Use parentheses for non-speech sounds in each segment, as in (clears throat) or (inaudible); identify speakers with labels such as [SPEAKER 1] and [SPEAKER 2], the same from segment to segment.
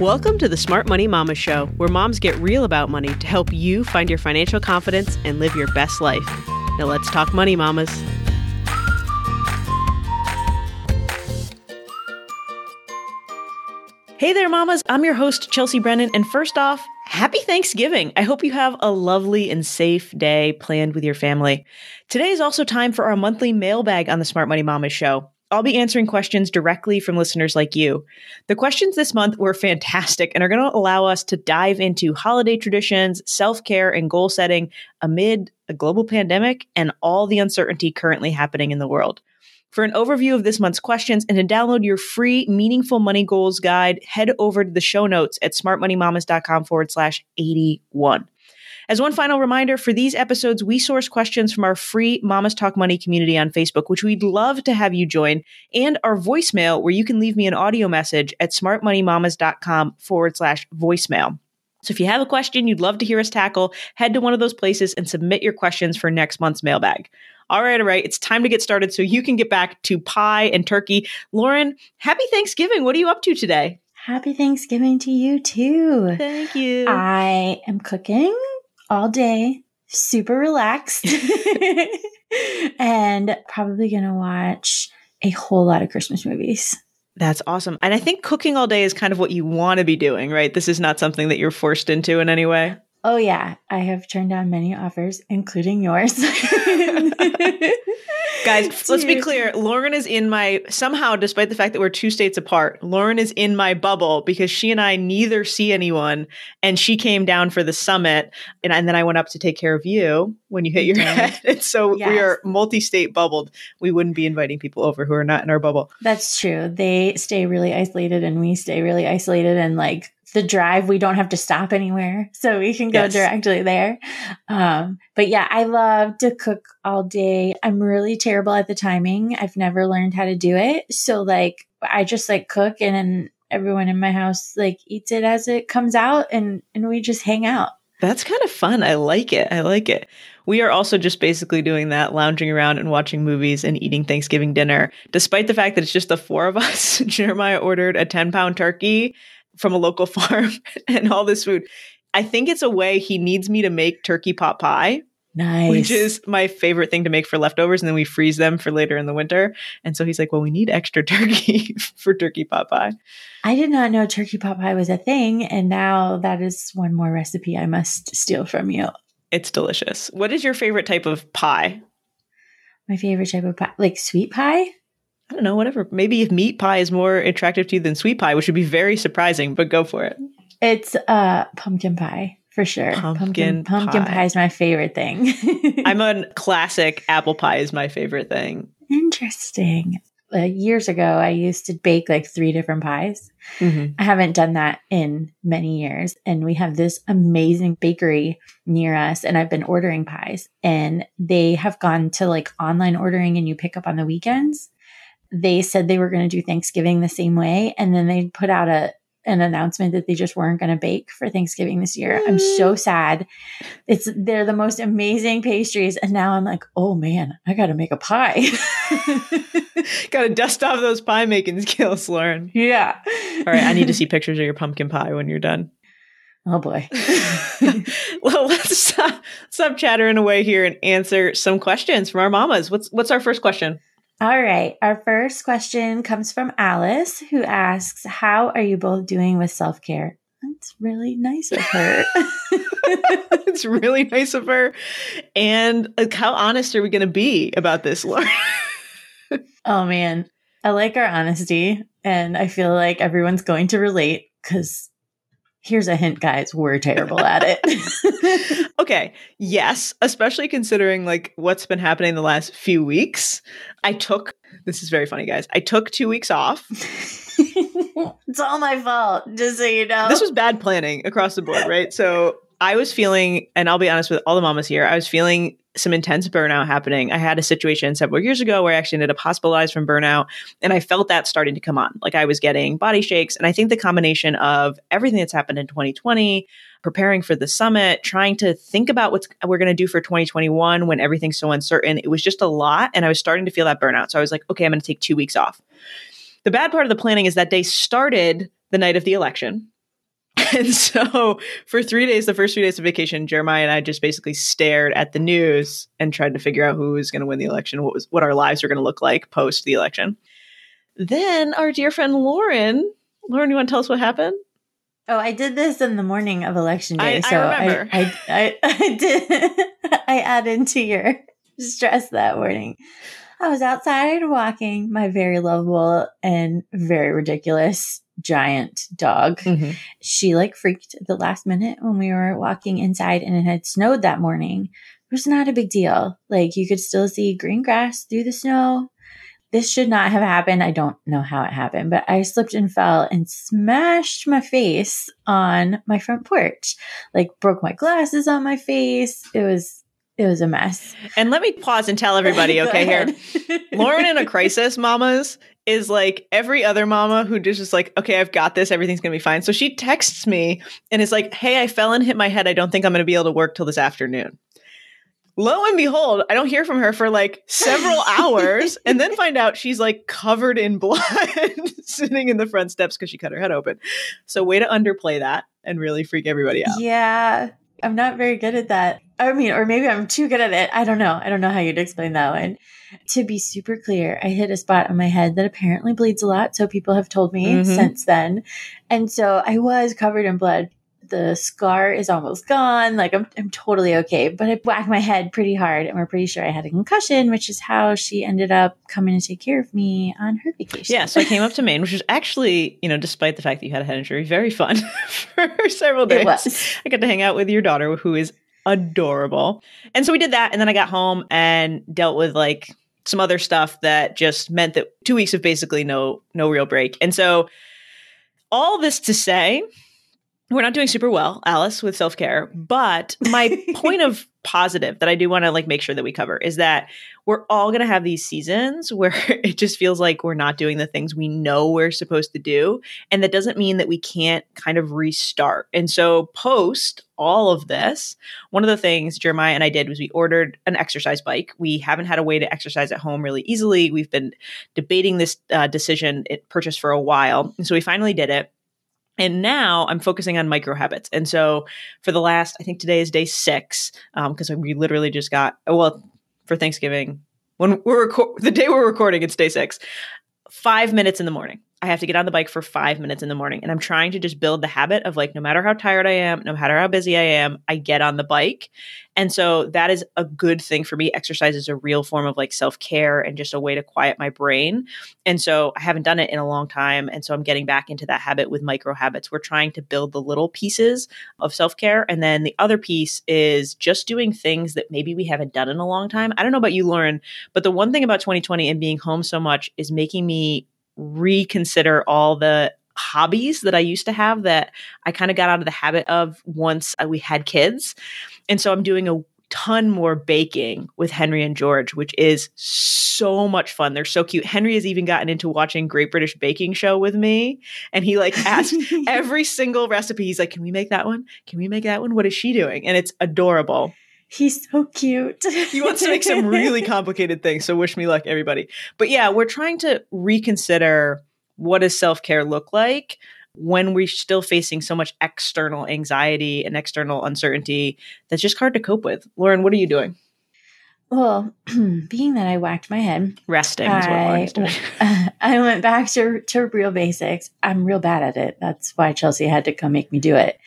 [SPEAKER 1] Welcome to the Smart Money Mama Show, where moms get real about money to help you find your financial confidence and live your best life. Now let's talk money, mamas. Hey there, mamas. I'm your host, Chelsea Brennan. And first off, happy Thanksgiving. I hope you have a lovely and safe day planned with your family. Today is also time for our monthly mailbag on the Smart Money Mamas show. I'll be answering questions directly from listeners like you. The questions this month were fantastic and are going to allow us to dive into holiday traditions, self care, and goal setting amid a global pandemic and all the uncertainty currently happening in the world. For an overview of this month's questions and to download your free Meaningful Money Goals guide, head over to the show notes at smartmoneymamas.com forward slash 81. As one final reminder, for these episodes, we source questions from our free Mamas Talk Money community on Facebook, which we'd love to have you join, and our voicemail, where you can leave me an audio message at smartmoneymamas.com forward slash voicemail. So if you have a question you'd love to hear us tackle, head to one of those places and submit your questions for next month's mailbag. All right, all right, it's time to get started so you can get back to pie and turkey. Lauren, happy Thanksgiving. What are you up to today?
[SPEAKER 2] Happy Thanksgiving to you too.
[SPEAKER 1] Thank you.
[SPEAKER 2] I am cooking all day, super relaxed, (laughs) and probably going to watch a whole lot of Christmas movies.
[SPEAKER 1] That's awesome. And I think cooking all day is kind of what you want to be doing, right? This is not something that you're forced into in any way.
[SPEAKER 2] Oh, yeah. I have turned down many offers, including yours. (laughs)
[SPEAKER 1] Guys, let's be clear. Lauren is in my, somehow, despite the fact that we're two states apart, Lauren is in my bubble because she and I neither see anyone. And she came down for the summit. And, and then I went up to take care of you when you hit your head. (laughs) And so yes. we are multi state bubbled. We wouldn't be inviting people over who are not in our bubble.
[SPEAKER 2] That's true. They stay really isolated and we stay really isolated. And like, the drive we don't have to stop anywhere (laughs) so we can go yes. directly there. Um, but yeah i love to cook all day. I'm really terrible at the timing. I've never learned how to do it. So like i just like cook and then everyone in my house like eats it as it comes out and and we just hang out.
[SPEAKER 1] That's kind of fun. I like it. I like it. We are also just basically doing that, lounging around and watching movies and eating Thanksgiving dinner. Despite the fact that it's just the four of us, (laughs) Jeremiah ordered a 10 pound turkey from a local (laughs) farm and all this food. I think it's a way he needs me to make turkey pot pie.
[SPEAKER 2] Nice.
[SPEAKER 1] Which is my favorite thing to make for leftovers. And then we freeze them for later in the winter. And so he's like, well, we need extra (laughs) turkey for turkey pot pie.
[SPEAKER 2] I did not know turkey pot pie was a thing. And now that is one more recipe I must steal from you.
[SPEAKER 1] It's delicious. What is your favorite type of pie?
[SPEAKER 2] My favorite type of pie, like sweet pie?
[SPEAKER 1] I don't know, whatever. Maybe if meat pie is more attractive to you than sweet pie, which would be very surprising, but go for it.
[SPEAKER 2] It's uh pumpkin pie for sure.
[SPEAKER 1] Pumpkin
[SPEAKER 2] pumpkin, pumpkin pie. pie is my favorite thing. (laughs)
[SPEAKER 1] I'm a classic apple pie is my favorite thing.
[SPEAKER 2] Interesting. Uh, years ago, I used to bake like three different pies. Mm-hmm. I haven't done that in many years. And we have this amazing bakery near us, and I've been ordering pies, and they have gone to like online ordering and you pick up on the weekends they said they were going to do Thanksgiving the same way. And then they put out a, an announcement that they just weren't going to bake for Thanksgiving this year. I'm so mm. sad. It's they're the most amazing pastries and now I'm like, "Oh man, I got to make a pie." (laughs)
[SPEAKER 1] got to dust off those pie making skills, Lauren.
[SPEAKER 2] Yeah.
[SPEAKER 1] All right, I need to see (laughs) pictures of your pumpkin pie when you're done.
[SPEAKER 2] Oh boy. (laughs)
[SPEAKER 1] well, let's stop, stop chattering away here and answer some questions from our mamas. What's what's our first question?
[SPEAKER 2] All right. Our first question comes from Alice, who asks, How are you both doing with self care? That's really nice of her. (laughs)
[SPEAKER 1] it's really nice of her. And like, how honest are we going to be about this, Lauren? (laughs)
[SPEAKER 2] oh, man. I like our honesty. And I feel like everyone's going to relate because here's a hint, guys, we're terrible at
[SPEAKER 1] it. (laughs) okay. Yes. Especially considering like what's been happening the last few weeks. I took, this is very funny, guys. I took two weeks off. (laughs)
[SPEAKER 2] it's all my fault, just so you know.
[SPEAKER 1] This was bad planning across the board, right? So I was feeling, and I'll be honest with all the mamas here, I was feeling some intense burnout happening. I had a situation several years ago where I actually ended up hospitalized from burnout, and I felt that starting to come on. Like I was getting body shakes. And I think the combination of everything that's happened in 2020, preparing for the summit, trying to think about what we're going to do for 2021 when everything's so uncertain, it was just a lot. And I was starting to feel that burnout. So I was like, okay, I'm going to take two weeks off. The bad part of the planning is that day started the night of the election (laughs) And so for three days, the first three days of vacation, Jeremiah and I just basically stared at the news and tried to figure out who was going to win the election, what was what our lives were going to look like post the election. Then our dear friend Lauren, Lauren, you want to tell us what happened?
[SPEAKER 2] Oh, I did this in the morning of election day.
[SPEAKER 1] I- I
[SPEAKER 2] so
[SPEAKER 1] remember.
[SPEAKER 2] I, I, (laughs) I, did. (laughs) I added to your stress that morning. I was outside walking my very lovable and very ridiculous giant dog. Mm-hmm. She like freaked the last minute when we were walking inside and it had snowed that morning. It was not a big deal. Like you could still see green grass through the snow. This should not have happened. I don't know how it happened, but I slipped and fell and smashed my face on my front porch. Like broke my glasses on my face. It was it was a mess.
[SPEAKER 1] And let me pause and tell everybody, (laughs) okay, here. (laughs) Lauren in a crisis, mamas, is like every other mama who just is like, okay, I've got this. Everything's going to be fine. So she texts me and is like, hey, I fell and hit my head. I don't think I'm going to be able to work till this afternoon. Lo and behold, I don't hear from her for like several (laughs) hours and then find out she's like covered in blood sitting in the front steps because she cut her head open. So, way to underplay that and really freak everybody out.
[SPEAKER 2] Yeah, I'm not very good at that. I mean, or maybe I'm too good at it. I don't know. I don't know how you'd explain that one. To be super clear, I hit a spot on my head that apparently bleeds a lot. So people have told me
[SPEAKER 1] Mhm.
[SPEAKER 2] since then. And so I was covered in blood. The scar is almost gone. Like I'm, I'm totally okay. But I whacked my head pretty hard and we're pretty sure I had a concussion, which is how she ended up coming to take care of me on her vacation.
[SPEAKER 1] Yeah, so I came up to Maine, which was actually, you know, despite the fact that you had a head injury, very fun (laughs) for several days.
[SPEAKER 2] it was. (laughs)
[SPEAKER 1] I got to hang out with your daughter, who is adorable. And so we did that. And then I got home and dealt with like some other stuff that just meant that two weeks of basically no no real break. And so all this to say, we're not doing super well, Alice, with self care. But my (laughs) point of positive that I do want to like make sure that we cover is that we're all going to have these seasons (laughs) where it just feels like we're not doing the things we know we're supposed to do. And that doesn't mean that we can't kind of restart. And so, post all of this, one of the things Jeremiah and I did was we ordered an exercise bike. We haven't had a way to exercise at home really easily. We've been debating this uh, decision it purchase for a while. And so, we finally did it. And now I'm focusing on micro habits. And so for the last, I think today is day six, um, because we literally just got, well, for Thanksgiving, when we're record- the day we're recording, it's day six, five minutes in the morning. I have to get on the bike for five minutes in the morning. And I'm trying to just build the habit of like, no matter how tired I am, no matter how busy I am, I get on the bike. And so that is a good thing for me. Exercise is a real form of like self care and just a way to quiet my brain. And so I haven't done it in a long time. And so I'm getting back into that habit with micro habits. We're trying to build the little pieces of self care. And then the other piece is just doing things that maybe we haven't done in a long time. I don't know about you, Lauren, but the one thing about 2020 and being home so much is making me reconsider all the hobbies that I used to have that I kind of got out of the habit of once uh, we had kids. And so I'm doing a ton more baking with Henry and George, which is so much fun. They're so cute. Henry has even gotten into watching Great British Baking Show with me. And he like asks (laughs) every single recipe. He's like, Can we make that one? Can we make that one? What is she doing? And it's adorable.
[SPEAKER 2] He's so cute.
[SPEAKER 1] He wants to make some really (laughs) complicated things. So wish me luck, everybody. But yeah, we're trying to reconsider what does self-care look like when we're still facing so much external anxiety and external uncertainty that's just hard to cope with. Lauren, what are you doing?
[SPEAKER 2] Well, (clears throat) being that I whacked my head,
[SPEAKER 1] Resting is what
[SPEAKER 2] I,
[SPEAKER 1] doing. (laughs)
[SPEAKER 2] I went back to, to real basics. I'm real bad at it. That's why Chelsea had to come make me do it.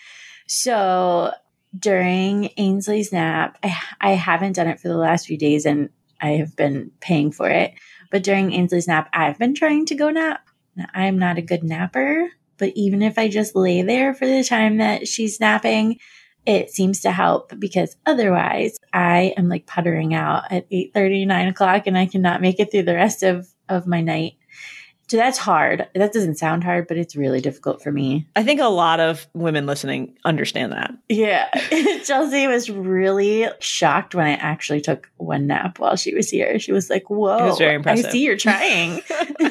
[SPEAKER 2] So during Ainsley's nap, I, I haven't done it for the last few days and I have been paying for it. But during Ainsley's nap, I've been trying to go nap. I'm not a good napper, but even if I just lay there for the time that she's napping, it seems to help because otherwise I am like puttering out at 8 30, 9 o'clock and I cannot make it through the rest of, of my night. So that's hard. That doesn't sound hard, but it's really difficult for me.
[SPEAKER 1] I think a lot of women listening understand that.
[SPEAKER 2] Yeah. (laughs) Chelsea was really shocked when I actually took one nap while she was here. She was like, Whoa,
[SPEAKER 1] It was very impressive.
[SPEAKER 2] I see you're trying. (laughs)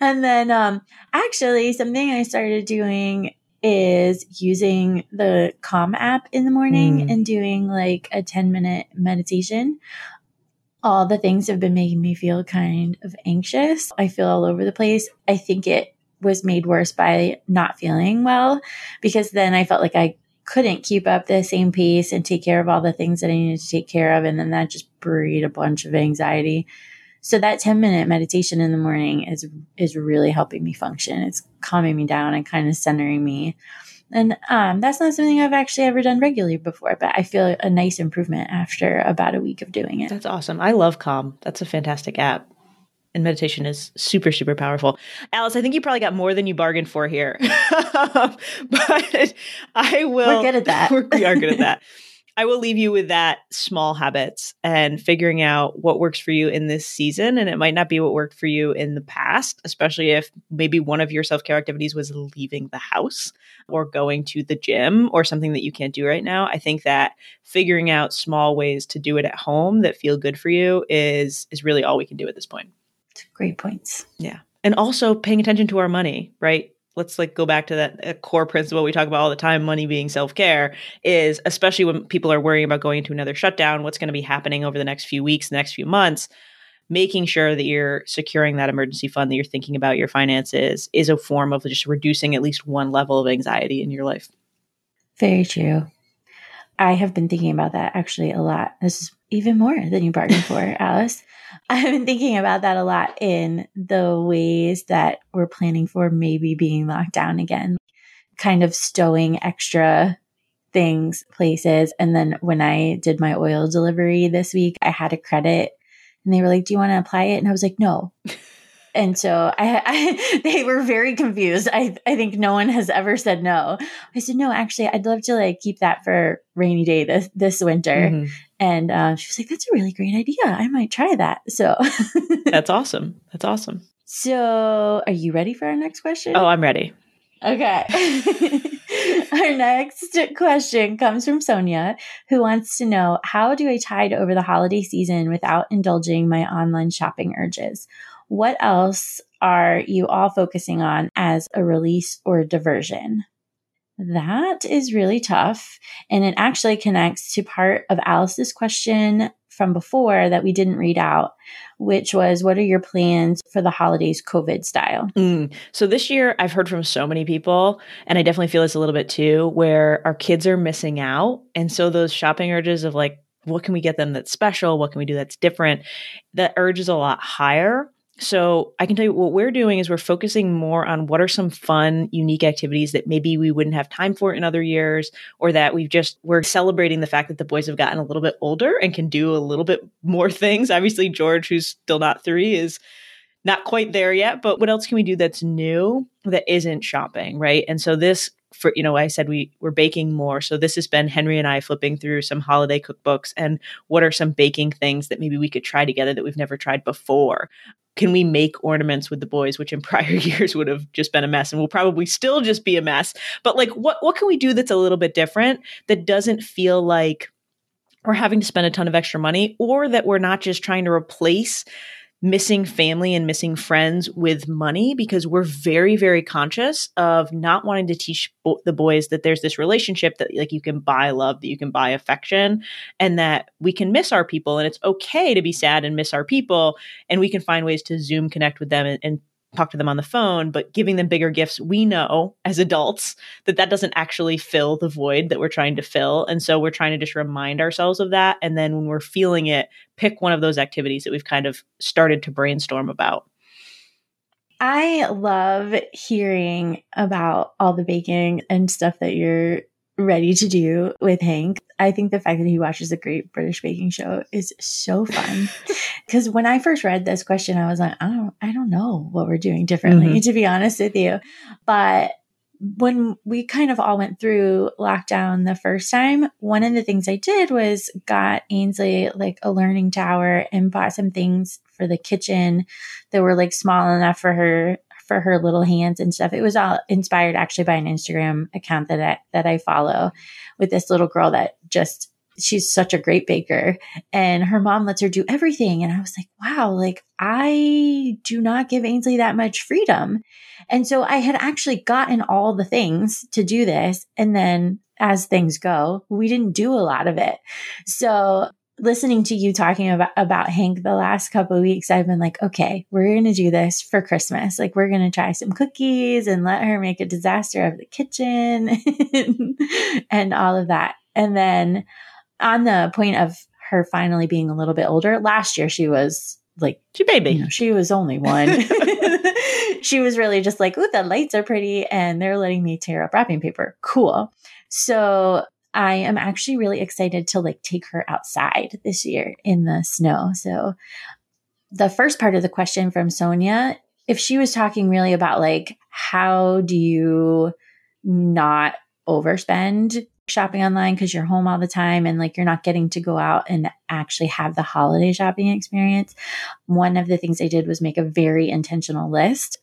[SPEAKER 2] and then um actually something I started doing is using the Calm app in the morning
[SPEAKER 1] Mm.
[SPEAKER 2] and doing like a 10 minute meditation. All the things have been making me feel kind of anxious. I feel all over the place. I think it was made worse by not feeling well because then I felt like I couldn't keep up the same pace and take care of all the things that I needed to take care of. And then that just breed a bunch of anxiety. So that 10 minute meditation in the morning is, is really helping me function. It's calming me down and kind of centering me. And um, that's not something I've actually ever done regularly before, but I feel a nice improvement after about a week of doing it.
[SPEAKER 1] That's awesome. I love Calm. That's a fantastic app and meditation is super super powerful alice i think you probably got more than you bargained for here (laughs) but i will
[SPEAKER 2] we're good at that (laughs)
[SPEAKER 1] we are good at that (laughs) i will leave you with that small habits and figuring out what works for you in this season and it might not be what worked for you in the past especially if maybe one of your self-care activities was leaving the house or going to the gym or something that you can't do right now i think that figuring out small ways to do it at home that feel good for you is is really all we can do at this point
[SPEAKER 2] Great points.
[SPEAKER 1] Yeah. And also paying attention to our money, right? Let's like go back to that uh, core principle we talk about all the time money being self-care is especially when people are worrying about going into another shutdown, what's going to be happening over the next few weeks, next few months, making sure that you're securing that emergency fund that you're thinking about your finances is a form of just reducing at least one level of anxiety in your life.
[SPEAKER 2] Very true. I have been thinking about that actually a lot. This is even more than you bargained for, (laughs) Alice. (laughs) I've been thinking about that a lot in the ways that we're planning for maybe being locked down again, kind of stowing extra things places. And then when I did my oil delivery this week, I had a credit and they were like, Do you want to apply it? And I was like, No. (laughs) and so I, I, (laughs) they were very confused. I, I think no one has ever said no. I said, no, actually, I'd love to like keep that for rainy day this, this winter. Mm-hmm. And uh, she was like, that's a really great idea. I might try that. So (laughs)
[SPEAKER 1] that's awesome. That's awesome.
[SPEAKER 2] So are you ready for our next question?
[SPEAKER 1] Oh, I'm ready.
[SPEAKER 2] Okay. (laughs) Our next question comes from Sonia, who wants to know How do I tide over the holiday season without indulging my online shopping urges? What else are you all focusing on as a release or diversion? That is really tough. And it actually connects to part of Alice's question from before that we didn't read out, which was what are your plans for the holidays COVID style?
[SPEAKER 1] Mm. So this year, I've heard from so many people, and I definitely feel this a little bit too, where our kids are missing out. And so those shopping urges of like, what can we get them that's special? What can we do that's different? That urge is a lot higher. So I can tell you what we're doing is we're focusing more on what are some fun, unique activities that maybe we wouldn't have time for in other years, or that we've just we're celebrating the fact that the boys have gotten a little bit older and can do a little bit more (laughs) things. Obviously, George, who's still not three, is not quite there yet. But what else can we do that's new that isn't shopping, right? And so this for you know i said we we're baking more. So this has been henry and i flipping through some holiday cookbooks and what are some baking things that maybe we could try together that we've never tried before? Can we make ornaments with the boys which in (laughs) prior years would have just been a mess and will probably still just be a mess. But like what what can we do that's a little bit different that doesn't feel like we're having to spend a ton of extra money or that we're not just trying to replace missing family and missing friends with money because we're very very conscious of not wanting to teach bo- the boys that there's this relationship that like you can buy love that you can buy affection and that we can miss our people and it's okay to be sad and miss our people and we can find ways to zoom connect with them and, and talk to them on the phone, but giving them bigger gifts, we know as adults that that doesn't actually fill the void that we're trying to fill. And so we're trying to just remind ourselves of that. And then when we're feeling it, pick one of those activities that we've kind of started to brainstorm about.
[SPEAKER 2] I love hearing about all the baking and stuff that you're ready to do with Hank. I think the fact that he watches a great British baking show is so fun. (laughs) Because when I first read this question, I was like, I don't, I don't know what we're doing differently, mm-hmm. to be honest with you. But when we kind of all went through lockdown the first time, one of the things I did was got Ainsley like a learning tower and bought some things for the kitchen that were like small enough for her for her little hands and stuff. It was all inspired actually by an Instagram account that I, that I follow with this little girl that just she's such a great baker and her mom lets her do everything and I was like, wow, like I do not give Ainsley that much freedom. And so I had actually gotten all the things to do this and then as things go, we didn't do a lot of it. So listening to you talking about, about Hank the last couple weeks, I've been like, okay, we're going to do this for Christmas. Like we're going to try some cookies and let her make a disaster of the kitchen (laughs) and all of that. And then on the point of her finally being a little bit older, last year she was like,
[SPEAKER 1] she baby.
[SPEAKER 2] You know, she was only one. (laughs) she was really just like, ooh, the lights are pretty and they're letting me tear up wrapping paper. Cool. So I am actually really excited to like take her outside this year in the snow. So the first part of the question from Sonia, if she was talking really about like, how do you not overspend shopping online because you're home all the time and like you're not getting to go out and actually have the holiday shopping experience. One of the things I did was make a very intentional list.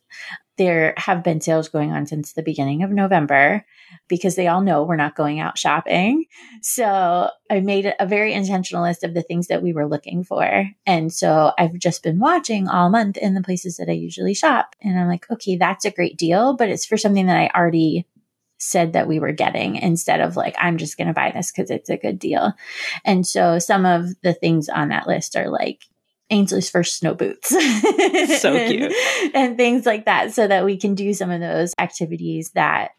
[SPEAKER 2] There have been sales going on since the beginning of November because they all know we're not going out shopping. So I made a very intentional list of the things that we were looking for. And so I've just been watching all month in the places that I usually shop. And I'm like, okay, that's a great deal, but it's for something that I already said that we were getting instead of like, I'm just going to buy this because it's a good deal. And so some of the things on that list are like, Ainsley's first snow boots. (laughs)
[SPEAKER 1] so cute. (laughs)
[SPEAKER 2] and things like that so that we can do some of those activities that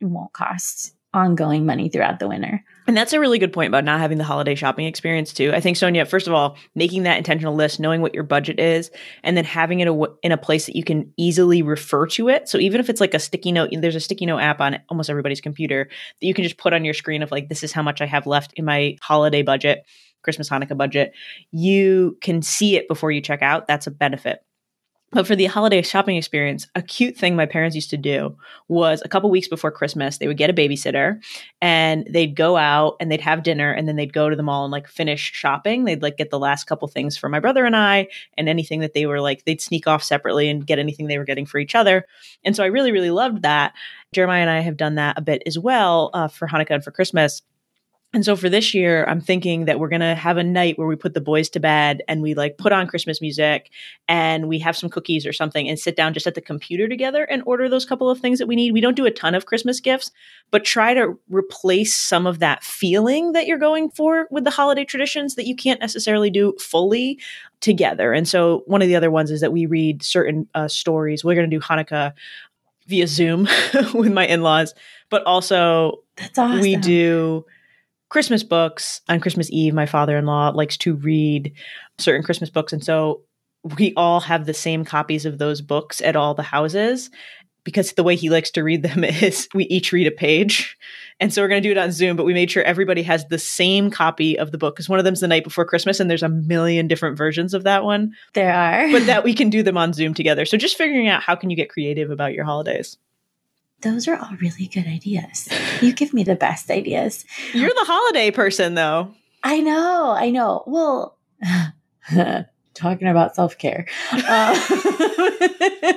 [SPEAKER 2] won't cost ongoing money throughout the winter.
[SPEAKER 1] And that's a really good point about not having the holiday shopping experience too. I think Sonia, first of all, making that intentional list, knowing what your budget is, and then having it in a place that you can easily refer to it. So even if it's like a sticky note, there's a sticky note app on almost everybody's computer that you can just put on your screen of like, this is how much I have left in my holiday budget, Christmas, Hanukkah budget. You can see it before you check out. That's a benefit. But for the holiday shopping experience, a cute thing my parents used to do was a couple weeks before Christmas, they would get a babysitter and they'd go out and they'd have dinner and then they'd go to the mall and like finish shopping. They'd like get the last couple things for my brother and I and anything that they were like, they'd sneak off separately and get anything they were getting for each other. And so I really, really loved that. Jeremiah and I have done that a bit as well uh, for Hanukkah and for Christmas. And so for this year, I'm thinking that we're going to have a night where we put the boys to bed and we like put on Christmas music and we have some cookies or something and sit down just at the computer together and order those couple of things that we need. We don't do a ton of Christmas gifts, but try to replace some of that feeling that you're going for with the holiday traditions that you can't necessarily do fully together. And so one of the other ones is that we read certain uh, stories. We're going to do Hanukkah via Zoom (laughs) with my in-laws, but also
[SPEAKER 2] That's awesome.
[SPEAKER 1] we do Christmas books on Christmas Eve. My father in law likes to read certain Christmas books. And so we all have the same copies of those books at all the houses because the way he likes to read them (laughs) is we each read a page. And so we're going to do it on Zoom, but we made sure everybody has the same copy of the book because one of them's the night before Christmas and there's a million different versions of that one.
[SPEAKER 2] There are.
[SPEAKER 1] But that we can do them on Zoom together. So just figuring out how can you get creative about your holidays.
[SPEAKER 2] Those are all really good ideas. You give me the best ideas.
[SPEAKER 1] You're the holiday person, though.
[SPEAKER 2] I know. I know. Well, (laughs) talking about self care. Uh, (laughs)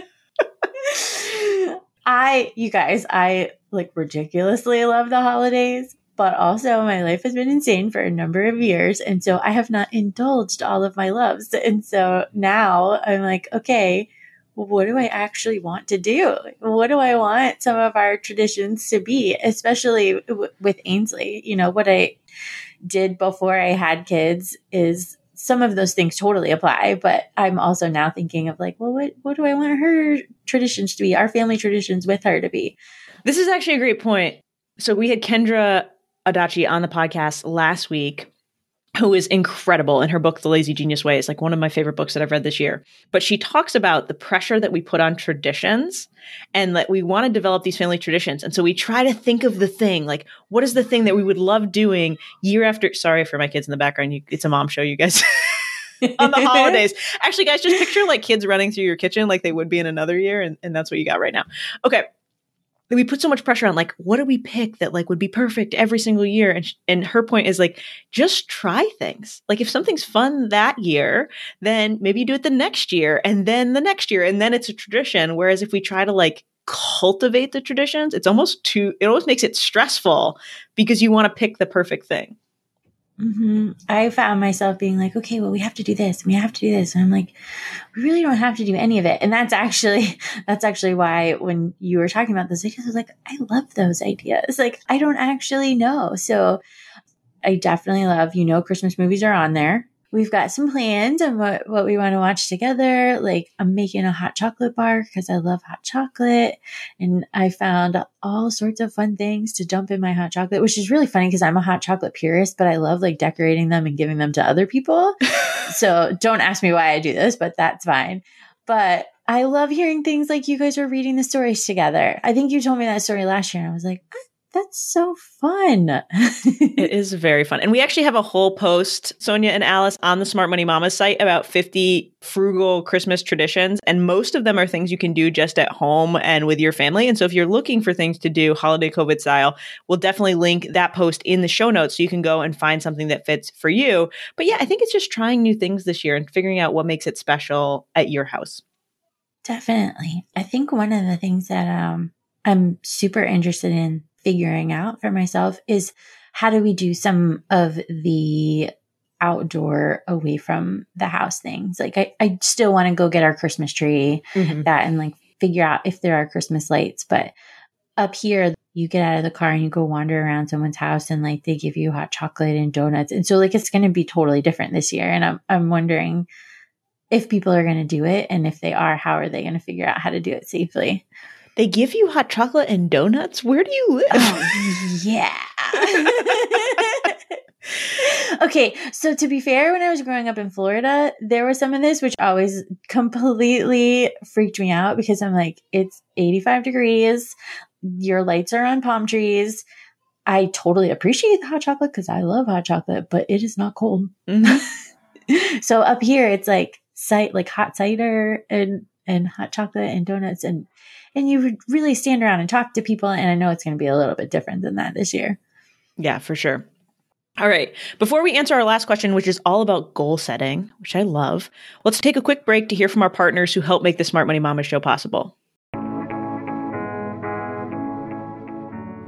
[SPEAKER 2] I, you guys, I like ridiculously love the holidays, but also my life has been insane for a number of years. And so I have not indulged all of my loves. And so now I'm like, okay, what do I actually want to do? What do I want some of our traditions to be, especially w- with Ainsley? You know, what I did before I had kids is some of those things totally apply, but I'm also now thinking of like, well, what, what do I want her traditions to be, our family traditions with her to be?
[SPEAKER 1] This is actually a great point. So we had Kendra Adachi on the podcast last week who is incredible in her book the lazy genius way it's like one of my favorite books that i've read this year. But she talks about the pressure that we put on traditions and that we want to develop these family traditions. And so we try to think of the thing like what is the thing that we would love doing year after sorry for my kids in the background you, it's a mom show you guys. (laughs) On the holidays. (laughs) Actually guys just picture like kids running through your kitchen like they would be in another year and, and that's what you got right now. Okay we put so much pressure on like what do we pick that like would be perfect every single year? And sh- and her point is like just try things. Like if something's fun that year then maybe you do it the next year and then the next year and then it's a tradition. Whereas if we try to like cultivate the traditions it's almost too it almost makes it stressful because you want to pick the perfect thing
[SPEAKER 2] Mm-hmm. I found myself being like, okay, well, we have to do this, we have to do this, and I'm like, we really don't have to do any of it. And that's actually (laughs) that's actually why when you were talking about those ideas, I was like, I love those ideas. Like, I don't actually know. So I definitely love, you know, Christmas movies are on there. We've got some plans on what, what we want to watch together. Like I'm making a hot chocolate bar because I love hot chocolate. And I found all sorts of fun things to dump in my hot chocolate, which is really funny because I'm a hot chocolate purist, but I love like decorating them and giving them to other people. (laughs) so don't ask me why I do this, but that's fine. But I love hearing things like you guys are reading the stories together. I think you told me that story last year and I was like, ah, that's so fun. (laughs)
[SPEAKER 1] it is very fun. And we actually have a whole post, Sonia and Alice, on the Smart Money Mama site about 50 frugal Christmas traditions. And most of them are things you can do just at home and with your family. And so if you're looking for things to do holiday COVID style, we'll definitely link that post in the show notes so you can go and find something that fits for you. But yeah, I think it's just trying new things this year and figuring out what makes it special at your house.
[SPEAKER 2] Definitely. I think one of the things that um, I'm super interested in figuring out for myself is how do we do some of the outdoor away from the house things? Like I, I still want to go get our Christmas tree mm-hmm. that and like figure out if there are Christmas lights, but up here you get out of the car and you go wander around someone's house and like they give you hot chocolate and donuts. And so like it's going to be totally different this year. And I'm, I'm wondering if people are going to do it. And if they are, how are they going to figure out how to do it safely?
[SPEAKER 1] They give you hot chocolate and donuts? Where do you live?
[SPEAKER 2] Oh, yeah. (laughs) okay, so to be fair, when I was growing up in Florida, there was some of this which always completely freaked me out because I'm like, it's 85 degrees, your lights are on palm trees. I totally appreciate the hot chocolate because I love hot chocolate, but it is not cold. Mm-hmm. (laughs) so up here, it's like cider, like hot cider and and hot chocolate and donuts and and you really stand around and talk to people. And I know it's going to be a little bit different than that this year.
[SPEAKER 1] Yeah, for sure. All right. Before we answer our last question, which is all about goal setting, which I love, let's take a quick break to hear from our partners who help make the Smart Money Mama show possible.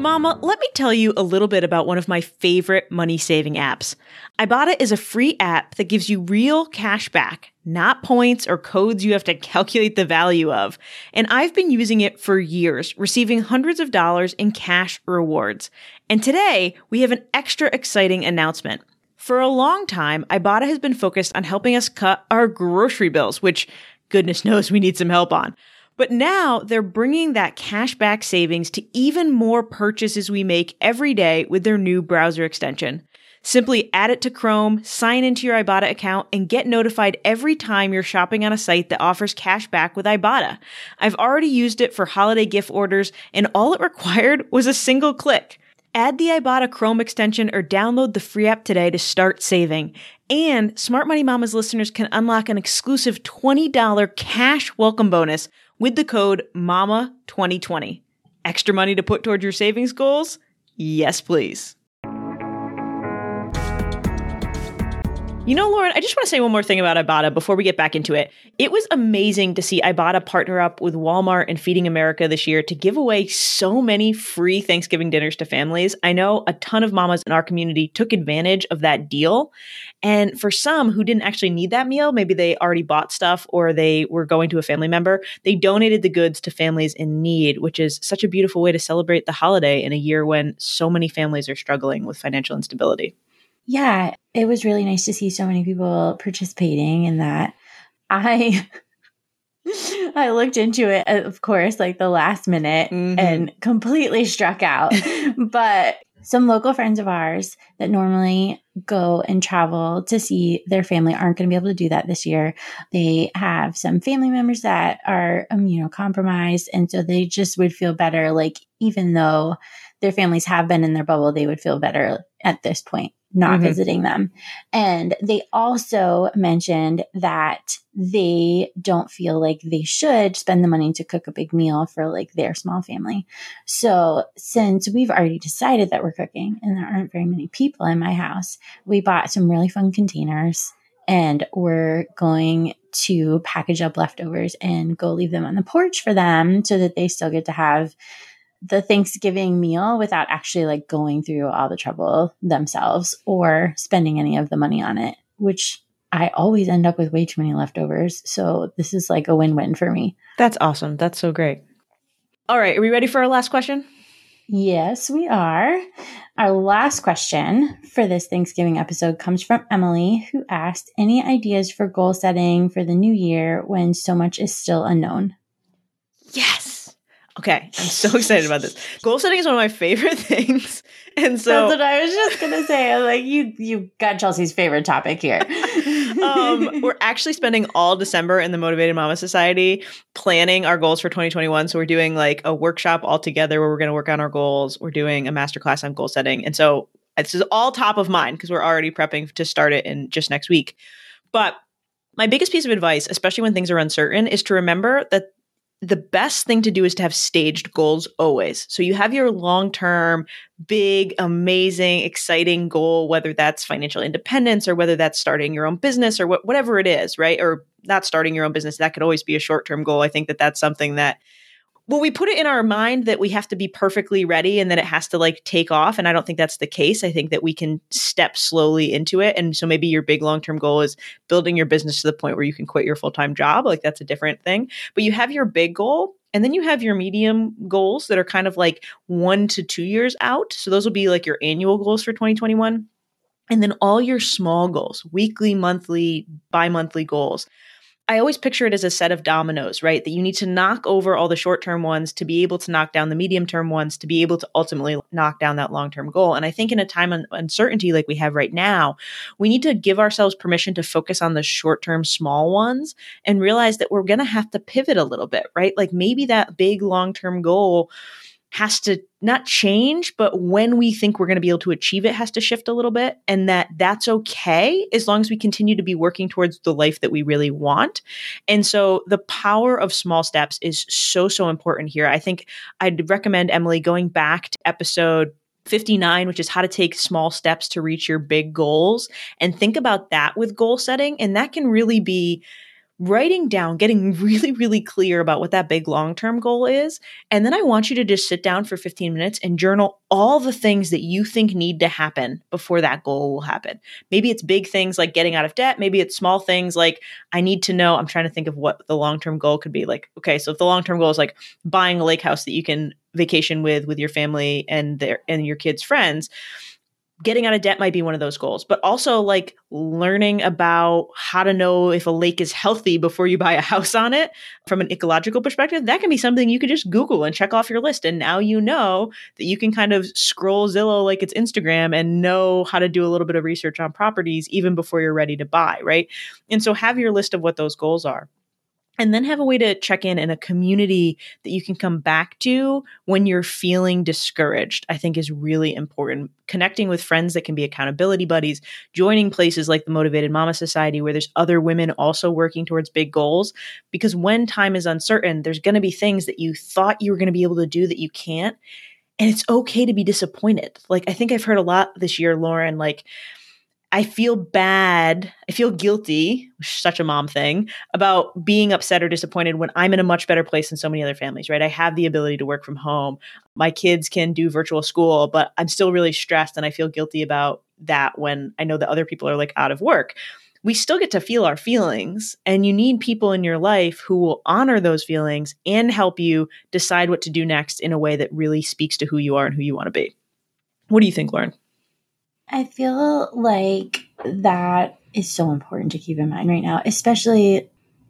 [SPEAKER 1] Mama, let me tell you a little bit about one of my favorite money saving apps. Ibotta is a free app that gives you real cash back, not points or codes you have to (laughs) calculate the value of. And I've been using it for years, receiving hundreds of dollars in cash rewards. And today, we have an extra exciting announcement. For a long time, Ibotta has been focused on helping us cut our grocery bills, which goodness knows we need some help on. But now they're bringing that cashback savings to even more purchases we make every day with their new browser extension. Simply add it to Chrome, sign into your Ibotta account, and get notified every time you're shopping on a site that offers cash back with Ibotta. I've already used it for holiday gift orders, and all it (laughs) required was a single click. Add the Ibotta Chrome extension or download the free app today to start saving. And Smart Money Mama's listeners can unlock an exclusive $20 cash welcome bonus with the code MAMA2020. Extra money to put towards your savings goals? Yes, please. You know, Lauren, I just want to say one more thing about Ibotta before we get back into it. It was amazing to see Ibotta partner up with Walmart and Feeding America this year to give away so many free Thanksgiving dinners to families. I know a ton of mamas in our community took advantage of that deal. And for some who didn't actually need that meal, maybe they already bought stuff or they were going to a family member, they donated the goods to families in need, which is such a beautiful way to celebrate the holiday in a year when so many families are struggling with financial instability.
[SPEAKER 2] Yeah, it was really nice to see so many people participating in that. I (laughs) I looked into it, of course, like the last minute mm-hmm. and completely struck out. (laughs) but some local friends of ours that normally go and travel to see their family aren't going to be able to do that this year. They have some family members that are immunocompromised. And so they just would feel better, like, even though their families have been in their bubble, they would feel better at this point not mm-hmm. visiting them. And they also mentioned that they don't feel like they should spend the money to cook a big meal for like their small family. So since we've already decided that we're cooking and there aren't very many people in my house, we bought some really fun containers and we're going to package up leftovers and go leave them on the porch for them so that they still get to have the Thanksgiving meal without actually like going through all the trouble themselves or spending any of the money on it, which I always end up with way too many leftovers. So this is like a win win for me.
[SPEAKER 1] That's awesome. That's so great. All right. Are we ready for our last question?
[SPEAKER 2] Yes, we are. Our last question for this Thanksgiving episode comes from Emily, who asked any ideas for goal setting for the new year when so much is still unknown?
[SPEAKER 1] Yes. Okay, I'm so (laughs) excited about this. Goal setting is one of my favorite (laughs) things. And so
[SPEAKER 2] That's what I was just gonna say. I'm like you you got Chelsea's favorite topic here. (laughs)
[SPEAKER 1] um, we're actually spending all December in the Motivated Mama Society planning our goals for 2021. So we're doing like a workshop all together where we're to work on our goals. We're doing a masterclass on goal setting. And so this is all top of mind because we're already prepping to start it in just next week. But my biggest piece of advice, especially when things are uncertain, is to remember that the best thing to do is to have staged goals always. So you have your long term, big, amazing, exciting goal, whether that's financial independence or whether that's starting your own business or wh- whatever it is, right? Or not starting your own business. That could always be a short term goal. I think that that's something that well, we put it in our mind that we have to be perfectly ready and that it has to like take off. And I don't think that's the case. I think that we can step slowly into it. And so maybe your big long term goal is building your business to the point where you can quit your full time job. Like that's a different thing. But you have your big goal. And then you have your medium goals that are kind of like one to two years out. So those will be like your annual goals for 2021. And then all your small goals, weekly, monthly, bi monthly goals I always picture it as a set of dominoes, right? That you need to knock over all the short term ones to be able to knock down the medium term ones to be able to ultimately knock down that long term goal. And I think in a time of uncertainty like we have right now, we need to give ourselves permission to focus on the short term small ones and realize that we're going to have to pivot a little bit, right? Like maybe that big long term goal has to not change, but when we think we're going to be able to achieve it has to shift a little bit and that that's okay as long as we continue to be working towards the life that we really want. And so the power of small steps is so, so important here. I think I'd recommend Emily going back to episode 59, which is how to take small steps to reach your big goals and think about that with goal setting. And that can really be writing down, getting (laughs) really, really clear about what that big long term goal is. And then I want you to just sit down for 15 minutes and journal all the things that you think need to happen before that goal will happen. Maybe it's big things like getting out of debt. Maybe it's small things like I need to know. I'm trying to think of what the long term goal could be. Like, okay, so if the long term goal is like buying a lake house that you can vacation with with your family and their and your kids' friends getting out of debt might be one of those goals, but also like learning about how to know if a lake is healthy before you buy a house on it from an ecological perspective. That can be something you could just Google and check off your list. And now you know that you can kind of scroll Zillow like it's Instagram and know how to do a little bit of research on properties even before you're ready to buy, right? And so have your list of what those goals are and then have a way to check in in a community that you can come back to when you're feeling discouraged i think is really important. Connecting with friends that can be accountability buddies joining places like the motivated mama society where there's other women also working towards big goals because when time is uncertain there's going to be things that you thought you were going to be able to do that you can't and it's okay to be disappointed. Like i think i've heard a lot this year lauren like I feel bad. I feel guilty, such a mom thing, about being upset or disappointed when I'm in a much better place than so many other families, right? I have the ability to work from home. My kids can do virtual school, but I'm still really stressed and I feel guilty about that when I know that other people are like out of work. We still get to feel our feelings, and you need people in your life who will honor those feelings and help you decide what to do next in a way that really speaks to who you are and who you want to be. What do you think, Lauren?
[SPEAKER 2] I feel like that is so important to keep in mind right now, especially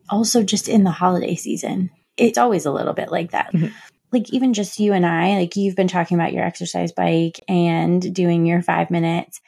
[SPEAKER 2] also just in the holiday season. It's always a little bit like that. Mm-hmm. Like, even just you and I, like, you've been talking about your exercise bike and doing your five minutes.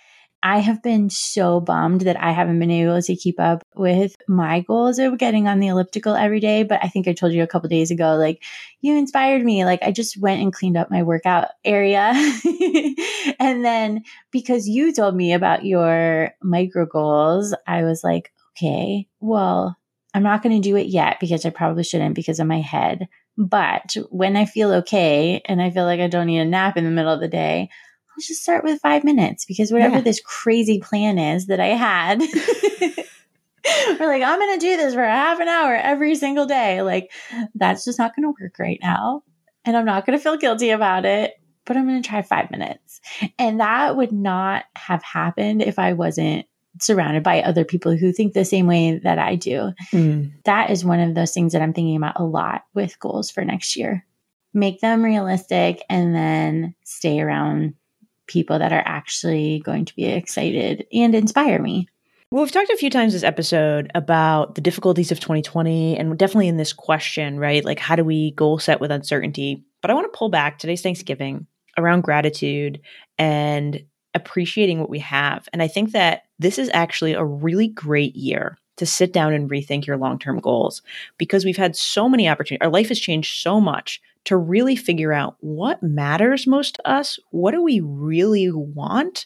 [SPEAKER 2] I have been so bummed that I haven't been able to keep up with my goals of getting on the elliptical every day. But I think I told you a couple days ago, like, you inspired me. Like, I just went and cleaned up my workout area. (laughs) and then because you told me about your micro goals, I was like, okay, well, I'm not going to do it yet because I probably shouldn't because of my head. But when I feel okay and I feel like I don't need a nap in the middle of the day, let's just start with five minutes because whatever yeah. this crazy plan is that I had, (laughs) we're like, I'm going to do this for half an hour every single day. Like, that's just not going to work right now. And I'm not going to feel guilty about it, but I'm going to try five minutes. And that would not have happened if I wasn't surrounded by other people who think the same way that I do. Mm. That is one of those things that I'm thinking about a lot with goals for next year. make them realistic, and then stay around people that are actually going to be excited and inspire me.
[SPEAKER 1] Well, we've talked a few times this episode about the difficulties of 2020 and definitely in this question, right? Like, how do we goal set with uncertainty? But I want to pull back today's Thanksgiving around gratitude and appreciating what we have. And I think that this is actually a really great year to sit down and rethink your long term goals because we've had so many opportunities. Our life has changed so much to really figure out what matters most to us. What do we really want?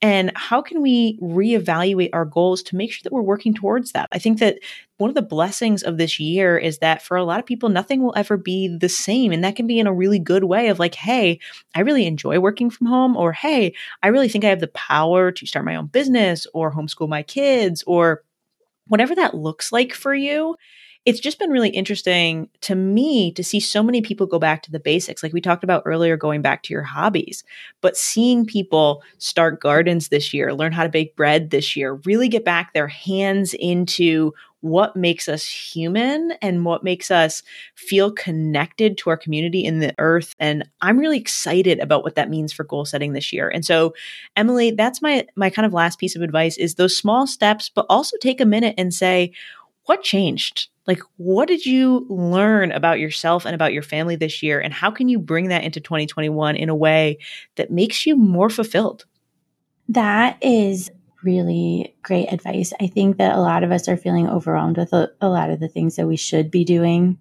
[SPEAKER 1] And how can we reevaluate our goals to make sure that we're working towards that? I think that one of the blessings of this year is that for a lot of people, nothing will ever be the same. And that can be in a really good way of like, hey, I really enjoy working from home, or hey, I really think I have the power to start my own business or homeschool my kids, or whatever that looks like for you, it's just been really interesting to me to see so many people go back to the basics. Like we talked about earlier, going back to your hobbies, but seeing people start gardens this year, learn how to bake bread this year, really get back their hands into what makes us human and what makes us feel connected to our community in the earth and i'm really excited about what that means for goal setting this year and so emily that's my my kind of last piece of advice is those small steps but also take a minute and say what changed like what did you learn about yourself and about your family this year and how can you bring that into 2021 in a way that makes you more fulfilled
[SPEAKER 2] that is really great advice. I think that a lot of us are feeling overwhelmed with a, a, lot of the things that we should be doing.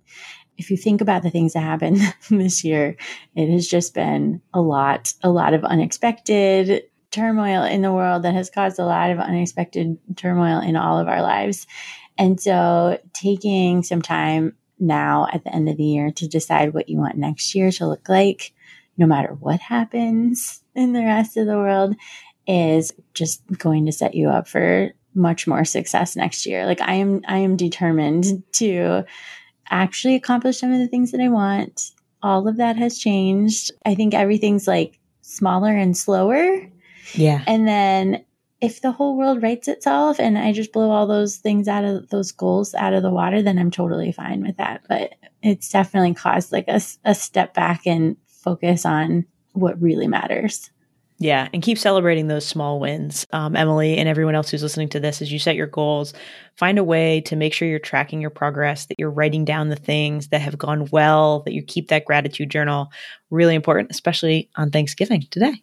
[SPEAKER 2] If you think about the things that happened (laughs) this year, it has just been a lot, a lot of unexpected turmoil in the world that has caused a lot of unexpected turmoil in all of our lives. And so taking some time now at the end of the year to decide what you want next year to look like, no matter what happens in the rest of the world is just going to set you up for much more success next year. Like I am I am determined to actually accomplish some of the things that I want. All of that has changed. I think everything's like smaller and slower.
[SPEAKER 1] Yeah.
[SPEAKER 2] And then if the whole world rights itself and I just blow all those things out of those goals out of the water, then I'm totally fine with that. But it's definitely caused like a, a step back and focus on what really matters.
[SPEAKER 1] Yeah, and keep celebrating those small wins. Um, Emily and everyone else who's listening to this, as you set your goals, find a way to make sure you're tracking your progress, that you're writing down the things that have gone well, that you keep that gratitude journal. Really important, especially on Thanksgiving today.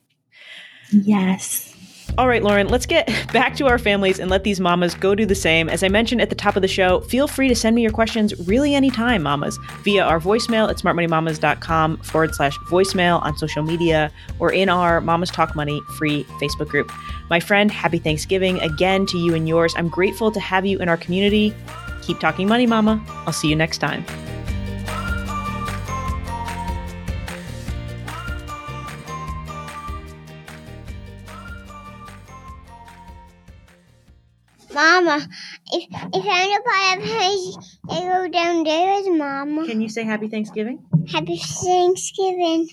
[SPEAKER 2] Yes.
[SPEAKER 1] All right, Lauren, let's get (laughs) back to our families and let these mamas go do the same. As I mentioned at the top of the show, feel free to send me your questions really anytime, mamas, via our voicemail at smartmoneymamas.com forward slash voicemail on social media or in our Mamas Talk Money free Facebook group. My friend, happy Thanksgiving again to you and yours. I'm grateful to have you in our community. Keep talking money, mama. I'll see you next time.
[SPEAKER 3] Mama, if if I'm a part of I go downstairs, Mama.
[SPEAKER 1] Can you say Happy Thanksgiving?
[SPEAKER 3] Happy Thanksgiving.